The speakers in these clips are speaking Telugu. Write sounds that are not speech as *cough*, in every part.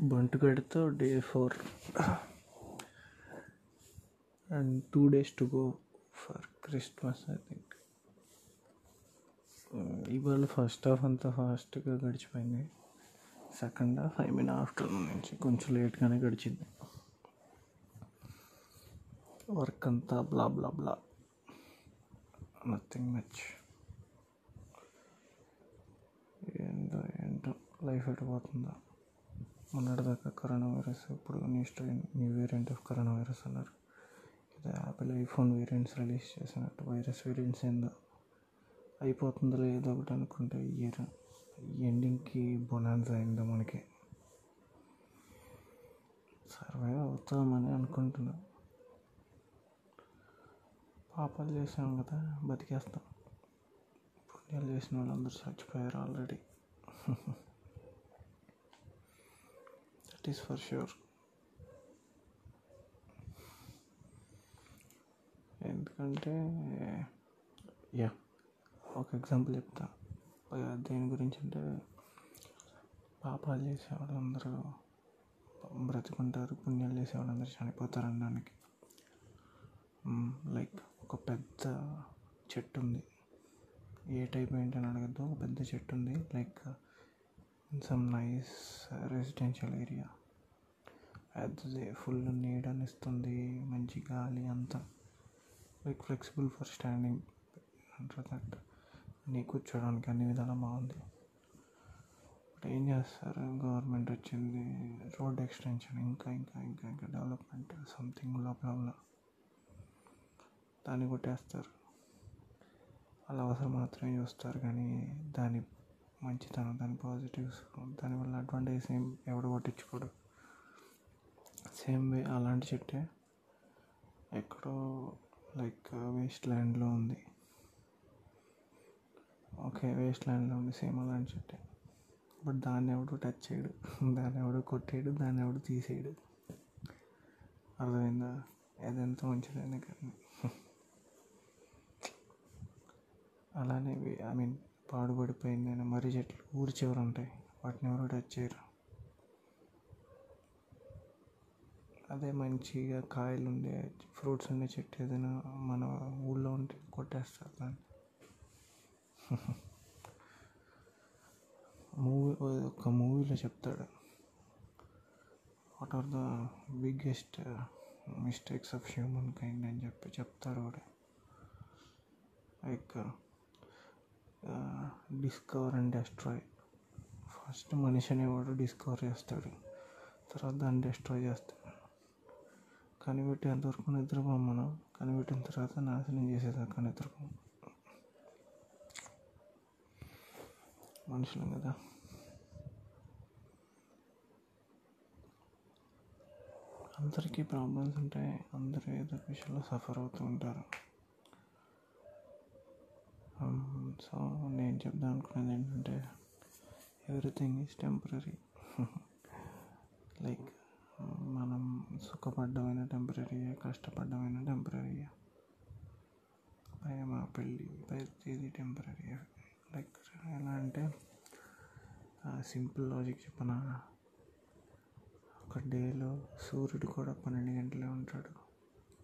బంటుగడితో day four. And two days to go for Christmas I think. ఇవాళ ఫస్ట్ హాఫ్ అంతా ఫాస్ట్గా గడిచిపోయింది. Second half I mean afternoon నుంచి కొంచెం లేట్గానే గడిచింది. వర్క్ అంతా బ్లా బ్లా బ్లా. నథింగ్ మచ్ ఏంటో ఏంటో లైఫ్ ఎడిపోతుందా మొన్నటిదాకా కరోనా వైరస్ ఇప్పుడు news new variant of corona virus అన్నారు. ఇది యాపిల్ ఐఫోన్ వేరియంట్స్ రిలీజ్ చేసినట్టు. వైరస్ వేరియంట్స్ ఏందో? అయిపోతుందో లేదో ఒకటి అనుకుంటే ఇయర్ ఎండింగ్కి బొనాన్స్ అయిందో మనకి. సర్వైవ్ అవుతామని అనుకుంటున్నా. పాపాలు చేసాం కదా బతికేస్తాం. పుణ్యాలు చేసిన వాళ్ళందరూ చచ్చిపోయారు already. *laughs* That is for sure ఎందుకంటే యా ఒక ఎగ్జాంపుల్ చెప్తా. దేని గురించి అంటే పాపాలు చేసే అందరూ బ్రతుకుంటారు పుణ్యాలు చేసేవాడు అందరూ చనిపోతారు అనడానికి. Hmm, లైక్ ఒక పెద్ద చెట్టు ఉంది. ఏ టైప్ ఏంటని అడగద్దు ఒక పెద్ద చెట్టు ఉంది. Like in some nice residential area అది ఫుల్ నీడని ఇస్తుంది మంచి గాలి అంతా. Like flexible for standing that నీ కూర్చోడానికి అన్ని విధాలా బాగుంది. బట్ ఏం చేస్తారు? గవర్నమెంట్ వచ్చింది రోడ్ ఎక్స్టెన్షన్ ఇంకా ఇంకా ఇంకా ఇంకా డెవలప్మెంట్ సంథింగ్ లోపల దాన్ని కొట్టేస్తారు. వాళ్ళ అవసరం మాత్రమే చూస్తారు కానీ దాని మంచితనం దాని పాజిటివ్స్ దానివల్ల అడ్వాంటేజ్ ఏం ఎవడు పట్టించుకోడు. సేమ్ వే అలాంటి చెట్టే ఎక్కడో లైక్ వేస్ట్ ల్యాండ్లో ఉంది. ఓకే వేస్ట్ ల్యాండ్లో ఉంది సేమ్ అలాంటి చెట్టే. బట్ దాన్ని ఎవడు టచ్ చేయడు. *laughs* దాన్ని ఎవడు కొట్టేయడు దాన్ని ఎవడు తీసేయడు. అర్థమైందా? అదెంత మంచిదైనా కానీ. *laughs* అలానే ఐ మీన్ పాడుబడిపోయిందని మర్రి చెట్లు ఊరి చివర ఉంటాయి. వాటిని ఎవరు టచ్ చేయరు అదే మంచిగా కాయలు ఉండే ఫ్రూట్స్ ఉండే చెట్టు ఏదైనా మన ఊళ్ళో ఉంటే కొట్టేస్తారు దాన్ని. మూవీ ఒక మూవీలో చెప్తాడు. What are the biggest mistakes of humankind అని చెప్పి చెప్తారు కూడా like discover and destroy first మనిషి అనేవాడు డిస్కవర్ చేస్తాడు. తర్వాత దాన్ని డెస్ట్రాయ్ చేస్తాడు. కనిపెట్టేంతవరకు నిద్రపోం మనం. కనిపెట్టిన తర్వాత నాశనం చేసేదాకా నిద్రపోం మనుషులం కదా. అందరికీ ప్రాబ్లమ్స్ ఉంటాయి. అందరూ ఏదో విషయంలో సఫర్ అవుతూ ఉంటారు. సో నేను చెప్దాం అనుకున్నది ఏంటంటే ఎవ్రీథింగ్ ఈజ్ టెంపరీ లైక్ మనం సుఖపడ్డమైన టెంపరీయే కష్టపడ్డమైన టెంపరీయే ప్రేమ పెళ్ళి ప్రతిదీ టెంపరీ లైక్ ఎలా అంటే సింపుల్ లాజిక్ చెప్పిన? ఒక డేలో సూర్యుడు కూడా పన్నెండు గంటలే ఉంటాడు.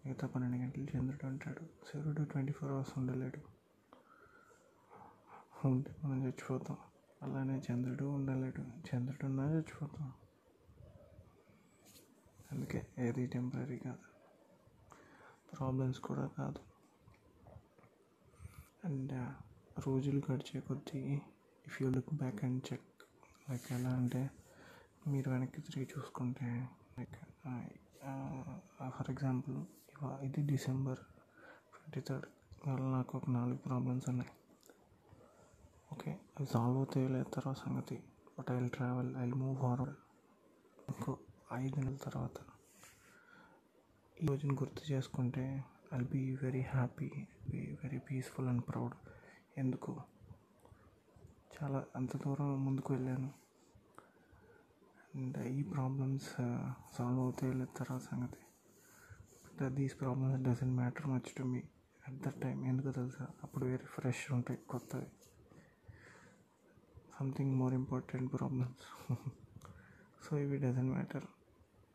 మిగతా పన్నెండు గంటలు చంద్రుడు ఉంటాడు. సూర్యుడు ట్వంటీ ఫోర్ అవర్స్ ఉండలేడు. ఉంటే మనం చచ్చిపోతాం. అలానే చంద్రుడు ఉండలేడు. చంద్రుడు ఉన్నా చచ్చిపోతాం. అందుకే ఏది టెంపరీ కాదు. ప్రాబ్లమ్స్ కూడా కాదు. అండ్ uh, రోజులు గడిచే కొద్దీ if you look back and check like ఎలా అంటే మీరు వెనక్కి తిరిగి చూసుకుంటే లైక్ ఫర్ ఎగ్జాంపుల్ ఇది డిసెంబర్ ట్వంటీ థర్డ్ వల్ల నాకు ఒక నాలుగు ప్రాబ్లమ్స్ ఉన్నాయి. ఓకే అవి సాల్వ్ అవుతాయో లేదు తర్వాత సంగతి. But I will travel I will move forward ఇంకో ఐదు నెలల తర్వాత. ఈ రోజుని గుర్తు చేసుకుంటే I be very happy be very peaceful and proud ఎందుకు? చాలా అంత దూరం ముందుకు వెళ్ళాను. అండ్ ఈ ప్రాబ్లమ్స్ సాల్వ్ అవుతాయి లేదు తర్వాత సంగతి. But these problems doesn't matter much to me at that time ఎందుకు తెలుసా? అప్పుడు వేరే ఫ్రెష్ ఉంటాయి కొత్తవి. Something more important problems so ఇవి doesn't matter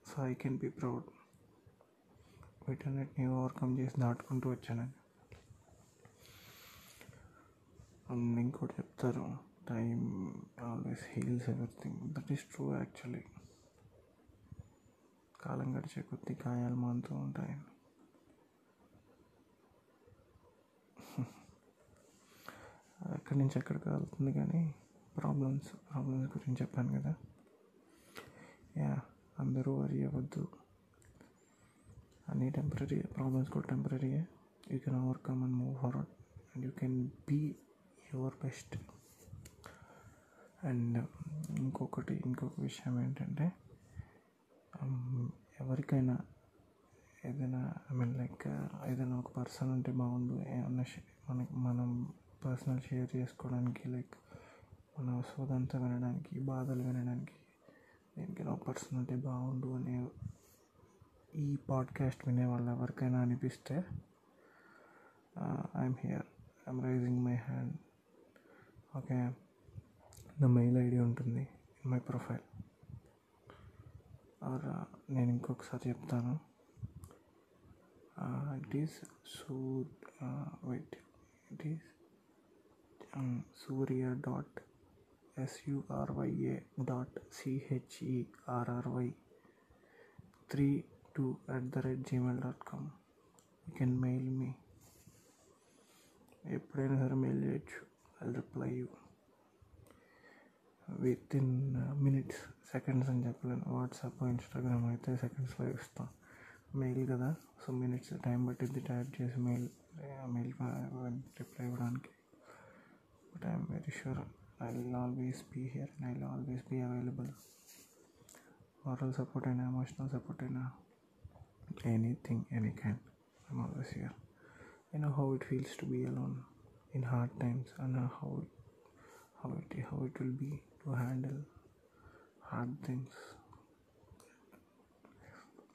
so I can be proud వీటన్నిటిని ఓవర్కమ్ చేసి దాటుకుంటూ వచ్చానని. అండ్ ఇంకోటి చెప్తారు. Time always heals everything that is true actually కాలం గడిచే కొద్ది గాయాలు మానుతూ ఉంటాయి. *laughs* ఎక్కడి నుంచి ఎక్కడికి వెళ్తుంది కానీ ప్రాబ్లమ్స్ ప్రాబ్లమ్స్ గురించి చెప్పాను కదా. యా అందరూ వరి అవ్వద్దు. అన్నీ టెంపరీ ప్రాబ్లమ్స్ కూడా టెంపరీయే you can overcome and move forward and you can be your best and ఇంకొకటి ఇంకొక విషయం ఏంటంటే um, ఎవరికైనా ఏదైనా ఐ మీన్ లైక్ ఏదైనా ఒక పర్సన్ ఉంటే బాగుండు. ఏమన్నా మనకి మనం పర్సనల్ షేర్ చేసుకోవడానికి లైక్ మన సోదంతా వినడానికి బాధలు వినడానికి దేనికైనా ఒక పర్సన్ ఉంటే బాగుండు అనే ఈ పాడ్కాస్ట్ వినే వాళ్ళు ఎవరికైనా అనిపిస్తే I'm here I'm raising my hand okay నా మెయిల్ ఐడి ఉంటుంది ఇన్ మై ప్రొఫైల్ ఆర్ నేను ఇంకొకసారి చెప్తాను. ఇట్ ఈస్ సూ wait it is Surya dot S U R Y A dot C H E R R Y three two at the rate Gmail dot com you can mail me ఎప్పుడైనా సరే మెయిల్ చేయొచ్చు I reply you with in minutes seconds అని చెప్పలేను వాట్సాప్ ఇన్స్టాగ్రామ్ అయితే సెకండ్స్లో ఇస్తాం మెయిల్ కదా సో మినిట్స్ టైం పట్టింది టైప్ చేసి మెయిల్ మెయిల్ రిప్లై ఇవ్వడానికి but I'm very sure I will always be here and I will always be available moral support అయినా ఎమోషనల్ సపోర్ట్ అయినా anything any kind I'm always here I know how it feels to be alone in hard times and how how it how it will be to handle hard things.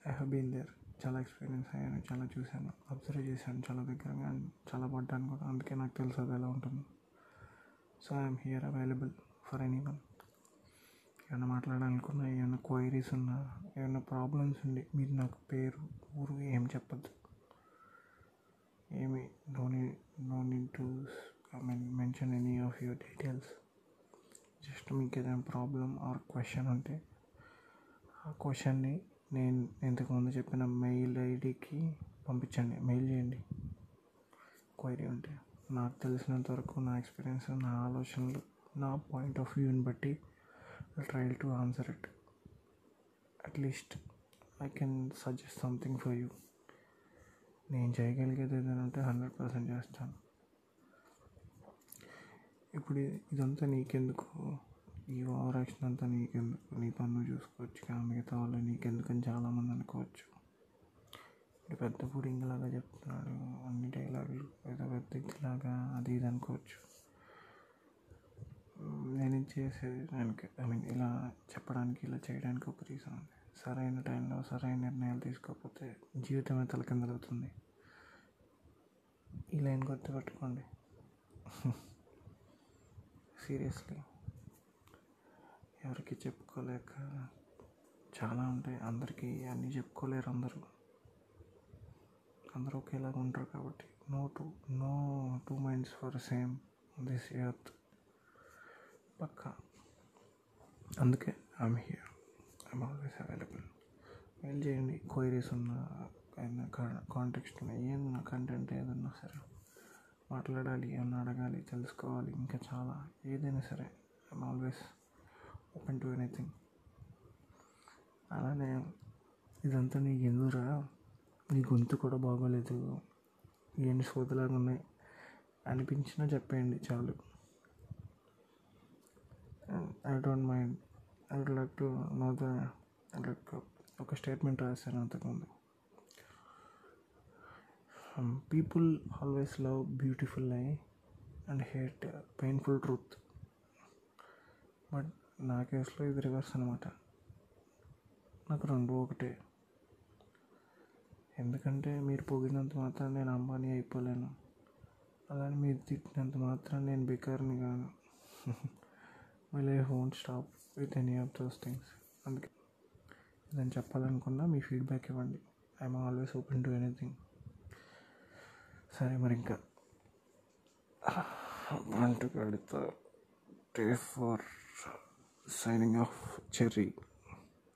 I have been there చాలా ఎక్స్పీరియన్స్ అయ్యాను. చాలా చూశాను. అబ్జర్వ్ చేశాను. చాలా దగ్గరగా చాలా పడ్డాను కూడా. అందుకే నాకు తెలుసు అది ఎలా ఉంటుంది. So I'm here available for anyone ఏమైనా మాట్లాడాలనుకున్నా ఏమైనా క్వైరీస్ ఉన్నా ఏమైనా ప్రాబ్లమ్స్ ఉండి మీరు నాకు పేరు ఊరు ఏం చెప్పద్దు. ఏమి నో నీ no need to I mean mention any of your details just మీకు ఏదైనా ప్రాబ్లం ఆర్ క్వశ్చన్ ఉంటే ఆ క్వశ్చన్ని నేను ఇంతకుముందు చెప్పిన మెయిల్ ఐడికి పంపించండి మెయిల్ చేయండి. క్వైరీ ఉంటే. నాకు తెలిసినంత వరకు నా ఎక్స్పీరియన్స్ నా ఆలోచనలు నా పాయింట్ ఆఫ్ వ్యూని బట్టి try to answer it at least I can suggest something for you నేను చేయగలిగేది ఏదైనా ఉంటే హండ్రెడ్ పర్సెంట్ చేస్తాను. ఇప్పుడు ఇదంతా నీకెందుకు? ఈ ఓవర్ యాక్షన్ అంతా నీకెందుకు? నీ పన్ను చూసుకోవచ్చు కానీ మిగతా వాళ్ళు నీకెందుకని చాలామంది అనుకోవచ్చు. ఇప్పుడు పెద్ద పుడింగ్లాగా చెప్తున్నాడు. అన్ని డైలాగులు ఏదో పెద్ద ఇదిలాగా అది ఇది అనుకోవచ్చు. నేను చేసేది దానికి ఐ మీన్ ఇలా చెప్పడానికి ఇలా చేయడానికి ఒక రీజన్ ఉంది. సరైన టైంలో సరైన నిర్ణయాలు తీసుకోకపోతే జీవితమే తలకిందలవుతుంది. ఈ లైన్ గుర్తుపెట్టుకోండి. సీరియస్లీ. ఎవరికి చెప్పుకోలేక చాలా ఉంటాయి. అందరికీ అన్నీ చెప్పుకోలేరు అందరూ. అందరూ ఒకేలాగా ఉంటారు కాబట్టి no two no two minds for same this earth పక్కా. అందుకే I'm here I'm always available mail చేయండి క్వైరీస్ ఉన్న కాంటెక్స్ట్ ఉన్న ఏదైనా కంటెంట్ ఏదన్నా సరే మాట్లాడాలి ఏమన్నా అడగాలి తెలుసుకోవాలి ఇంకా చాలా ఏదైనా సరే I'm always open to anything అలానే ఇదంతా నీకు ఎందుకురా? నీ గొంతు కూడా బాగోలేదు. ఏంటి సోదలాగా ఉన్నాయి? అనిపించినా చెప్పేయండి చాలు. I don't mind I would like to know the like ఒక స్టేట్మెంట్ రాశాను అంతకుముందు. People always love beautiful I and hate painful truth but నా కేసులో ఇది రివర్స్ అనమాట నాకు రెండు ఒకటే. ఎందుకంటే మీరు పొగిడినంత మాత్రం నేను అంబానీ అయిపోలేను. అలానే మీరు తిట్టినంత మాత్రం నేను బేకార్ని కాను. Will I won't stop with any of those things అందుకే నేను చెప్పాలనుకున్నా మీ ఫీడ్బ్యాక్ ఇవ్వండి. I'm always open to anything సరే మరి ఇంకా. వంట కడితే టే ఫర్ సైనింగ్ ఆఫ్ చెర్రీ